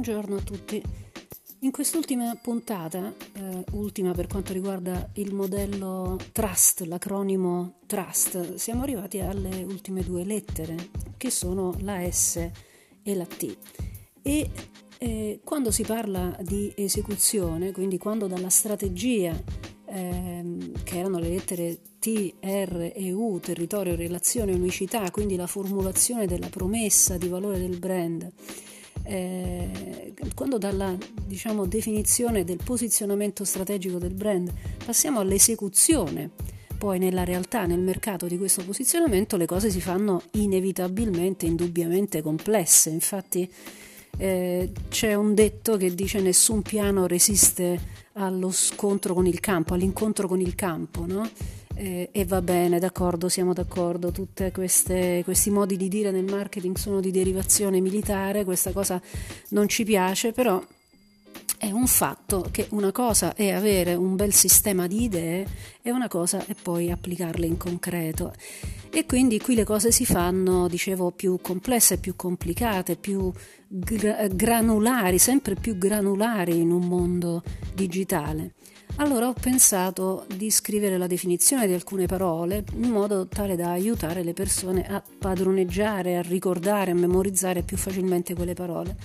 Buongiorno a tutti. In quest'ultima puntata, eh, ultima per quanto riguarda il modello Trust, l'acronimo Trust, siamo arrivati alle ultime due lettere, che sono la S e la T. E eh, quando si parla di esecuzione, quindi quando dalla strategia, eh, che erano le lettere T, R e U, territorio, relazione, unicità, quindi la formulazione della promessa di valore del brand, eh, quando dalla diciamo, definizione del posizionamento strategico del brand passiamo all'esecuzione, poi nella realtà, nel mercato di questo posizionamento, le cose si fanno inevitabilmente, indubbiamente complesse. Infatti eh, c'è un detto che dice nessun piano resiste allo scontro con il campo, all'incontro con il campo, no? Eh, e va bene, d'accordo, siamo d'accordo, tutti questi modi di dire nel marketing sono di derivazione militare, questa cosa non ci piace, però è un fatto che una cosa è avere un bel sistema di idee e una cosa è poi applicarle in concreto. E quindi qui le cose si fanno, dicevo, più complesse, più complicate, più gra- granulari, sempre più granulari in un mondo digitale. Allora ho pensato di scrivere la definizione di alcune parole in modo tale da aiutare le persone a padroneggiare, a ricordare, a memorizzare più facilmente quelle parole.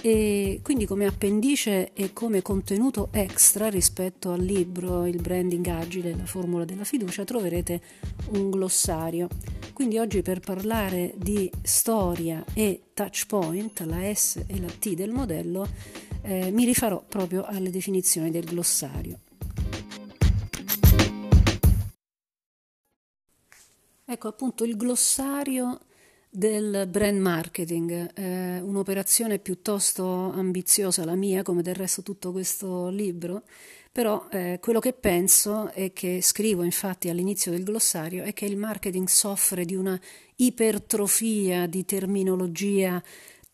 E quindi come appendice e come contenuto extra rispetto al libro Il branding agile, la formula della fiducia, troverete un glossario. Quindi oggi per parlare di storia e touch point, la S e la T del modello, eh, mi rifarò proprio alle definizioni del glossario. Ecco appunto il glossario del brand marketing, eh, un'operazione piuttosto ambiziosa la mia, come del resto tutto questo libro, però eh, quello che penso e che scrivo infatti all'inizio del glossario è che il marketing soffre di una ipertrofia di terminologia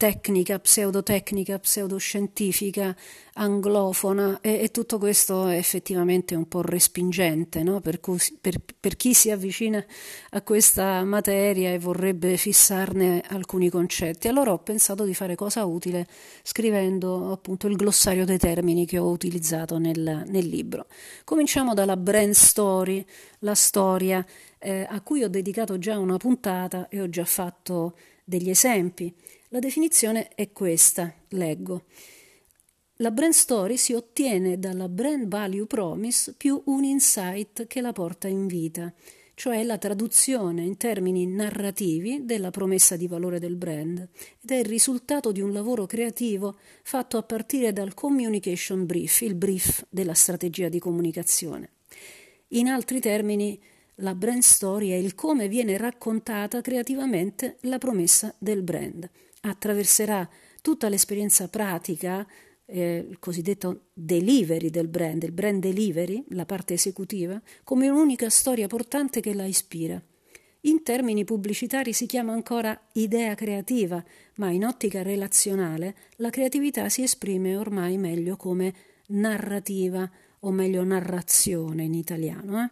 tecnica, pseudotecnica, pseudoscientifica, anglofona e, e, tutto questo è effettivamente un po' respingente no? per, cui, per, per, chi si avvicina a questa materia e vorrebbe fissarne alcuni concetti. Allora ho pensato di fare cosa utile scrivendo appunto il glossario dei termini che ho utilizzato nel, nel libro. Cominciamo dalla brand story, la storia eh, a cui ho dedicato già una puntata e ho già fatto degli esempi. La definizione è questa, leggo. La brand story si ottiene dalla brand value promise più un insight che la porta in vita, cioè la traduzione in termini narrativi della promessa di valore del brand ed è il risultato di un lavoro creativo fatto a partire dal communication brief, il brief della strategia di comunicazione. In altri termini, la brand story è il come viene raccontata creativamente la promessa del brand attraverserà tutta l'esperienza pratica, eh, il cosiddetto delivery del brand, il brand delivery, la parte esecutiva, come un'unica storia portante che la ispira. In termini pubblicitari si chiama ancora idea creativa, ma in ottica relazionale la creatività si esprime ormai meglio come narrativa, o meglio narrazione in italiano. Eh?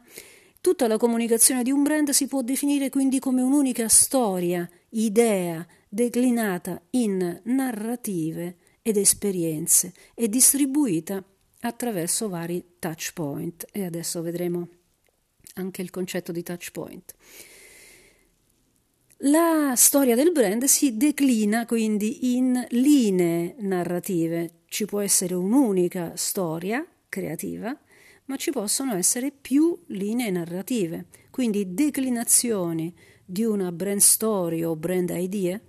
Tutta la comunicazione di un brand si può definire quindi come un'unica storia, idea, declinata in narrative ed esperienze e distribuita attraverso vari touch point. E adesso vedremo anche il concetto di touch point. La storia del brand si declina quindi in linee narrative, ci può essere un'unica storia creativa, ma ci possono essere più linee narrative, quindi declinazioni di una brand story o brand idea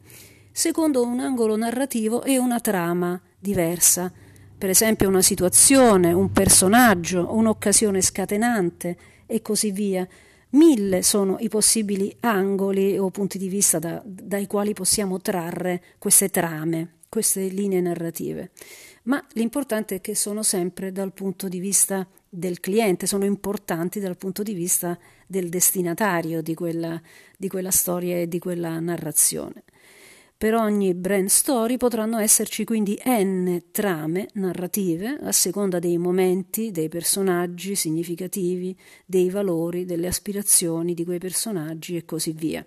secondo un angolo narrativo e una trama diversa, per esempio una situazione, un personaggio, un'occasione scatenante e così via. Mille sono i possibili angoli o punti di vista da, dai quali possiamo trarre queste trame, queste linee narrative. Ma l'importante è che sono sempre dal punto di vista del cliente, sono importanti dal punto di vista del destinatario di quella, di quella storia e di quella narrazione. Per ogni brand story potranno esserci quindi n trame narrative a seconda dei momenti, dei personaggi significativi, dei valori, delle aspirazioni di quei personaggi e così via.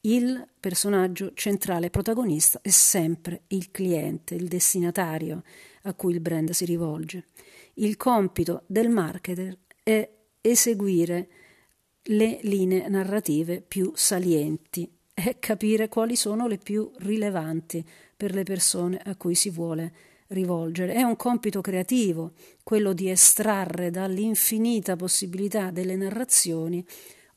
il personaggio centrale protagonista è sempre il cliente, il destinatario a cui il brand si rivolge. Il compito del marketer è eseguire le linee narrative più salienti e capire quali sono le più rilevanti per le persone a cui si vuole rivolgere. È un compito creativo, quello di estrarre dall'infinita possibilità delle narrazioni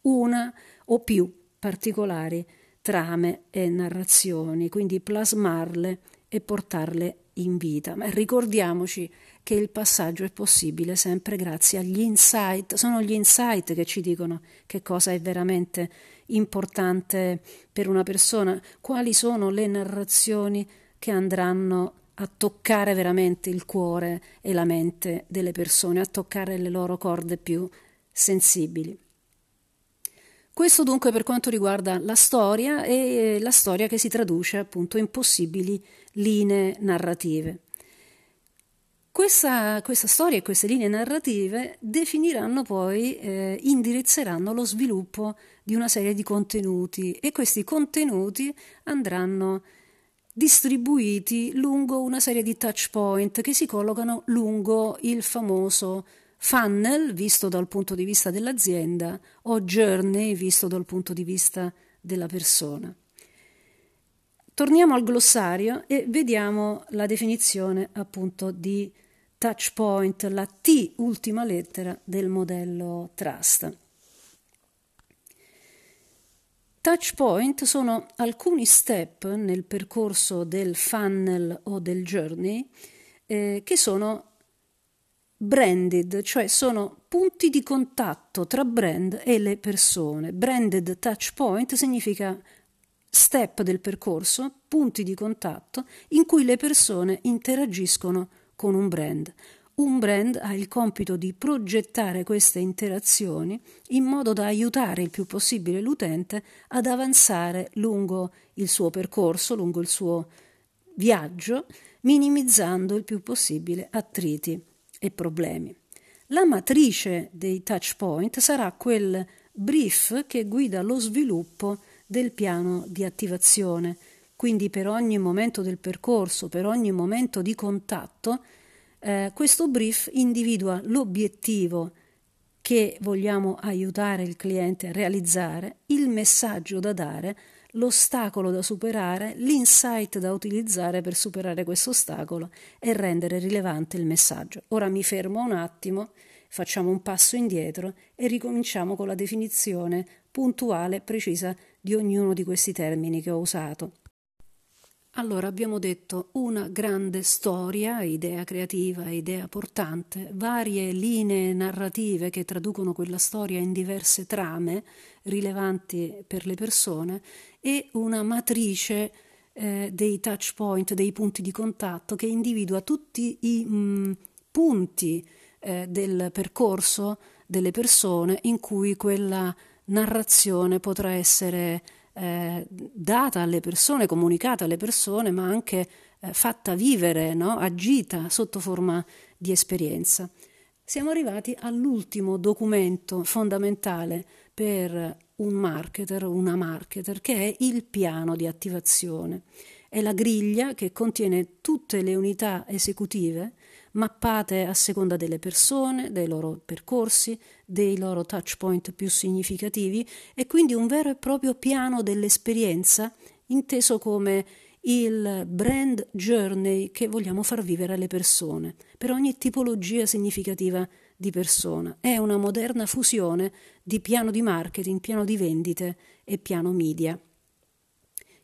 una o più particolari trame e narrazioni, quindi plasmarle e portarle in vita. Ma ricordiamoci che il passaggio è possibile sempre grazie agli insight, sono gli insight che ci dicono che cosa è veramente importante per una persona, quali sono le narrazioni che andranno a toccare veramente il cuore e la mente delle persone, a toccare le loro corde più sensibili. Questo dunque per quanto riguarda la storia e la storia che si traduce appunto in possibili linee narrative. Questa, questa storia e queste linee narrative definiranno poi, eh, indirizzeranno lo sviluppo di una serie di contenuti e questi contenuti andranno distribuiti lungo una serie di touch point che si collocano lungo il famoso funnel visto dal punto di vista dell'azienda o journey visto dal punto di vista della persona. Torniamo al glossario e vediamo la definizione appunto di touch point, la T ultima lettera del modello Trust. Touch point sono alcuni step nel percorso del funnel o del journey eh, che sono branded, cioè sono punti di contatto tra brand e le persone. Branded touch point significa step del percorso, punti di contatto in cui le persone interagiscono con un brand. Un brand ha il compito di progettare queste interazioni in modo da aiutare il più possibile l'utente ad avanzare lungo il suo percorso, lungo il suo viaggio, minimizzando il più possibile attriti e problemi. La matrice dei touch point sarà quel brief che guida lo sviluppo del piano di attivazione. Quindi per ogni momento del percorso, per ogni momento di contatto, eh, questo brief individua l'obiettivo che vogliamo aiutare il cliente a realizzare, il messaggio da dare, l'ostacolo da superare, l'insight da utilizzare per superare questo ostacolo e rendere rilevante il messaggio. Ora mi fermo un attimo, facciamo un passo indietro e ricominciamo con la definizione puntuale e precisa di ognuno di questi termini che ho usato. Allora abbiamo detto una grande storia, idea creativa, idea portante, varie linee narrative che traducono quella storia in diverse trame rilevanti per le persone e una matrice eh, dei touch point, dei punti di contatto che individua tutti i mh, mm, punti eh, del percorso delle persone in cui quella narrazione potrà essere eh, data alle persone, comunicata alle persone, ma anche eh, fatta vivere, no? agita sotto forma di esperienza. Siamo arrivati all'ultimo documento fondamentale per un marketer, una marketer, che è il piano di attivazione. È la griglia che contiene tutte le unità esecutive mappate a seconda delle persone, dei loro percorsi, dei loro touch point più significativi e quindi un vero e proprio piano dell'esperienza inteso come il brand journey che vogliamo far vivere alle persone per ogni tipologia significativa di persona. È una moderna fusione di piano di marketing, piano di vendite e piano media.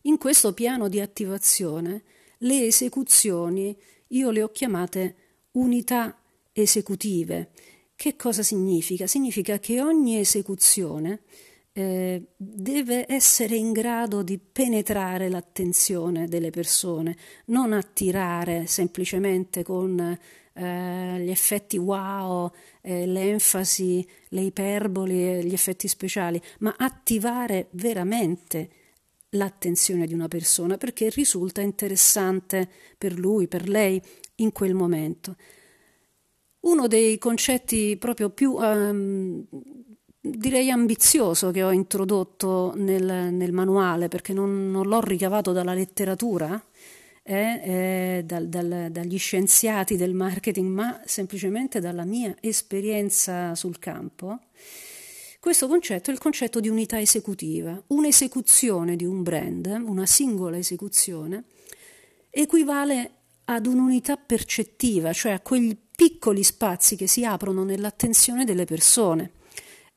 In questo piano di attivazione le esecuzioni io le ho chiamate unità esecutive. Che cosa significa? Significa che ogni esecuzione eh, deve essere in grado di penetrare l'attenzione delle persone, non attirare semplicemente con eh, gli effetti wow, eh, l'enfasi, le iperboli, gli effetti speciali, ma attivare veramente l'attenzione di una persona perché risulta interessante per lui, per lei in quel momento. Uno dei concetti proprio più um, direi ambizioso che ho introdotto nel, nel manuale perché non, non, l'ho ricavato dalla letteratura, eh, eh, dal, dal, dagli scienziati del marketing, ma semplicemente dalla mia esperienza sul campo. Questo concetto è il concetto di unità esecutiva. Un'esecuzione di un brand, una singola esecuzione, equivale ad un'unità percettiva, cioè a quegli piccoli spazi che si aprono nell'attenzione delle persone.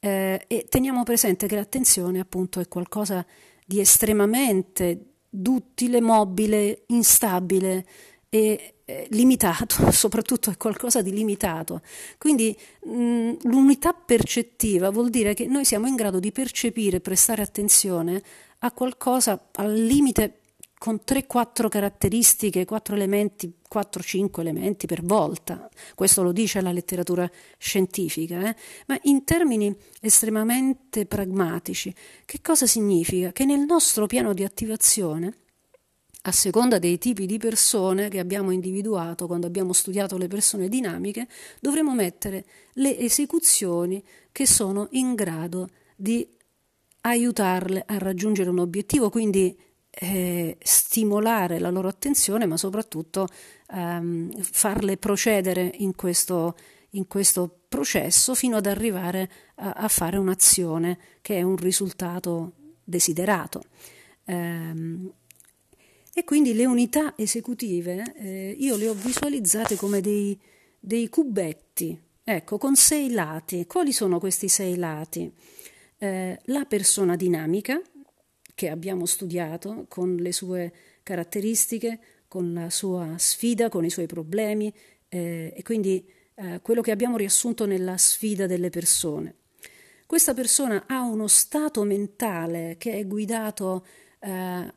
Eh, e teniamo presente che l'attenzione appunto è qualcosa di estremamente duttile, mobile, instabile e eh, limitato, soprattutto è qualcosa di limitato. Quindi mh, l'unità percettiva vuol dire che noi siamo in grado di percepire, prestare attenzione a qualcosa al limite con 3-4 caratteristiche, 4 elementi, 4-5 elementi per volta. Questo lo dice la letteratura scientifica, eh? ma in termini estremamente pragmatici, che cosa significa? Che nel nostro piano di attivazione, a seconda dei tipi di persone che abbiamo individuato quando abbiamo studiato le persone dinamiche, dovremo mettere le esecuzioni che sono in grado di aiutarle a raggiungere un obiettivo, quindi eh, stimolare la loro attenzione, ma soprattutto ehm, farle procedere in questo, in questo, processo fino ad arrivare a, a, fare un'azione che è un risultato desiderato. Ehm, e quindi le unità esecutive eh, io le ho visualizzate come dei, dei cubetti, ecco, con sei lati. Quali sono questi sei lati? Eh, la persona dinamica, che abbiamo studiato con le sue caratteristiche, con la sua sfida, con i suoi problemi eh, e quindi eh, quello che abbiamo riassunto nella sfida delle persone. Questa persona ha uno stato mentale che è guidato eh,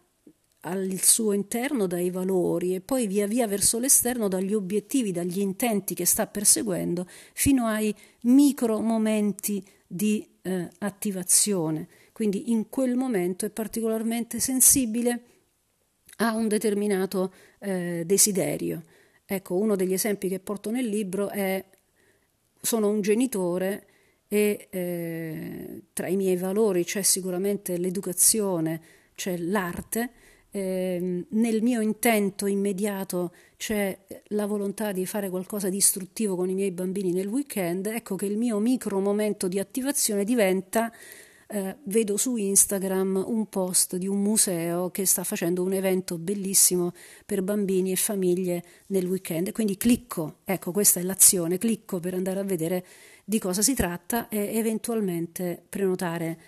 al suo interno dai valori e poi via via verso l'esterno dagli obiettivi, dagli intenti che sta perseguendo, fino ai micro momenti di eh, attivazione quindi in quel momento è particolarmente sensibile a un determinato eh, desiderio. Ecco, uno degli esempi che porto nel libro è sono un genitore e eh, tra i miei valori c'è sicuramente l'educazione, c'è l'arte, eh, nel mio intento immediato c'è la volontà di fare qualcosa di istruttivo con i miei bambini nel weekend, ecco che il mio micro momento di attivazione diventa eh, vedo su Instagram un post di un museo che sta facendo un evento bellissimo per bambini e famiglie nel weekend. Quindi clicco, ecco questa è l'azione, clicco per andare a vedere di cosa si tratta e eventualmente prenotare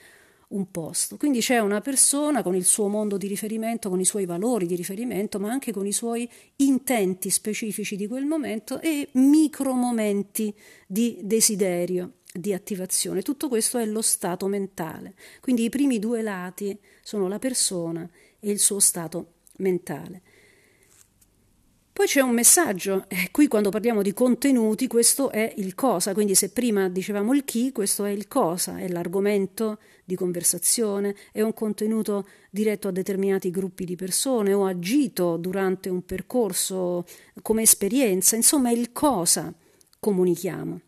un posto. Quindi c'è una persona con il suo mondo di riferimento, con i suoi valori di riferimento, ma anche con i suoi intenti specifici di quel momento e micro momenti di desiderio di attivazione. Tutto questo è lo stato mentale. Quindi i primi due lati sono la persona e il suo stato mentale. Poi c'è un messaggio, eh, qui quando parliamo di contenuti questo è il cosa, quindi se prima dicevamo il chi, questo è il cosa, è l'argomento di conversazione, è un contenuto diretto a determinati gruppi di persone o agito durante un percorso come esperienza, insomma è il cosa comunichiamo.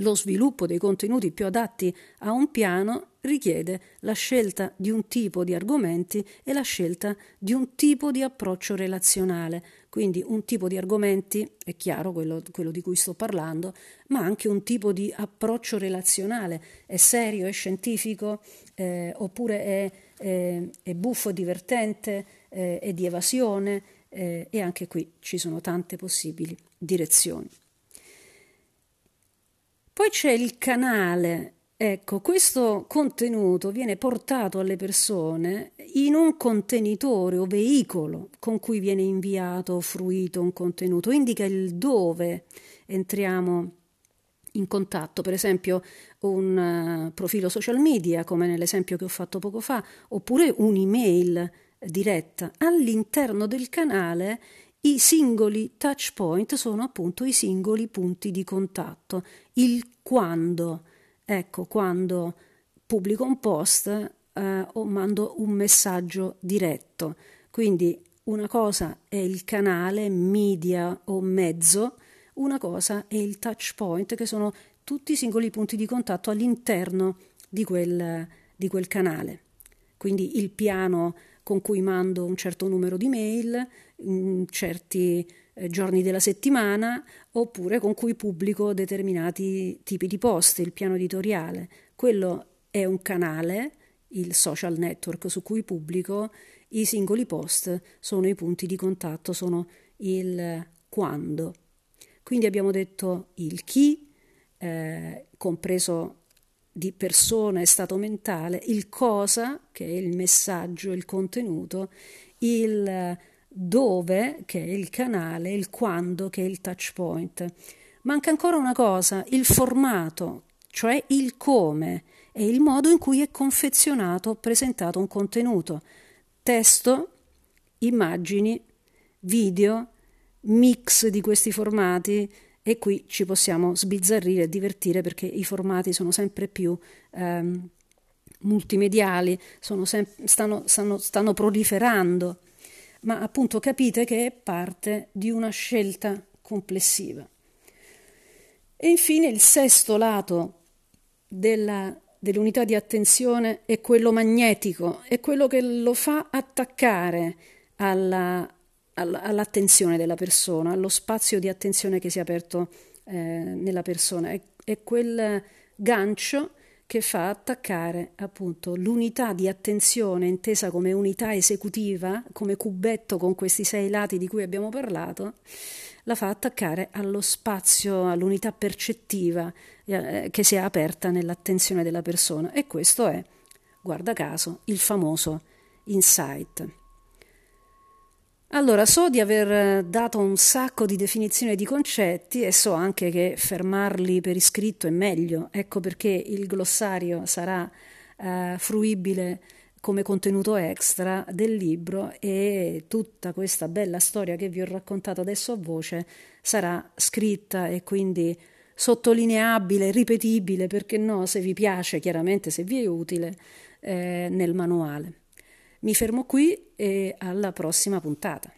Lo sviluppo dei contenuti più adatti a un piano richiede la scelta di un tipo di argomenti e la scelta di un tipo di approccio relazionale. Quindi un tipo di argomenti, è chiaro quello, quello di cui sto parlando, ma anche un tipo di approccio relazionale. È serio, è scientifico, eh, oppure è, è, è, buffo, divertente, eh, è di evasione eh, e anche qui ci sono tante possibili direzioni. Poi c'è il canale. Ecco, questo contenuto viene portato alle persone in un contenitore o veicolo con cui viene inviato o fruito un contenuto, indica il dove entriamo in contatto, per esempio un uh, profilo social media, come nell'esempio che ho fatto poco fa, oppure un'email diretta. All'interno del canale i singoli touch point sono appunto i singoli punti di contatto. Il quando, ecco, quando pubblico un post eh, o mando un messaggio diretto. Quindi una cosa è il canale, media o mezzo, una cosa è il touch point, che sono tutti i singoli punti di contatto all'interno di quel, di quel canale. Quindi il piano con cui mando un certo numero di mail in certi eh, giorni della settimana oppure con cui pubblico determinati tipi di post, il piano editoriale. Quello è un canale, il social network su cui pubblico, i singoli post sono i punti di contatto, sono il quando. Quindi abbiamo detto il chi, eh, compreso di persona e stato mentale, il cosa, che è il messaggio, il contenuto, il dove, che è il canale, il quando, che è il touch point. Manca ancora una cosa, il formato, cioè il come e il modo in cui è confezionato, presentato un contenuto. Testo, immagini, video, mix di questi formati, e qui ci possiamo sbizzarrire e divertire perché i formati sono sempre più ehm, multimediali, sem- stanno, stanno, stanno proliferando, ma appunto capite che è parte di una scelta complessiva. E infine il sesto lato della, dell'unità di attenzione è quello magnetico, è quello che lo fa attaccare alla, all'attenzione della persona, allo spazio di attenzione che si è aperto eh, nella persona. È, è, quel gancio che fa attaccare appunto l'unità di attenzione intesa come unità esecutiva, come cubetto con questi sei lati di cui abbiamo parlato, la fa attaccare allo spazio, all'unità percettiva eh, che si è aperta nell'attenzione della persona. E questo è, guarda caso, il famoso insight. Allora, so di aver eh, dato un sacco di definizioni di concetti e so anche che fermarli per iscritto è meglio, ecco perché il glossario sarà eh, fruibile come contenuto extra del libro e tutta questa bella storia che vi ho raccontato adesso a voce sarà scritta e quindi sottolineabile, ripetibile, perché no, se vi piace, chiaramente se vi è utile, eh, nel manuale. Mi fermo qui e alla prossima puntata.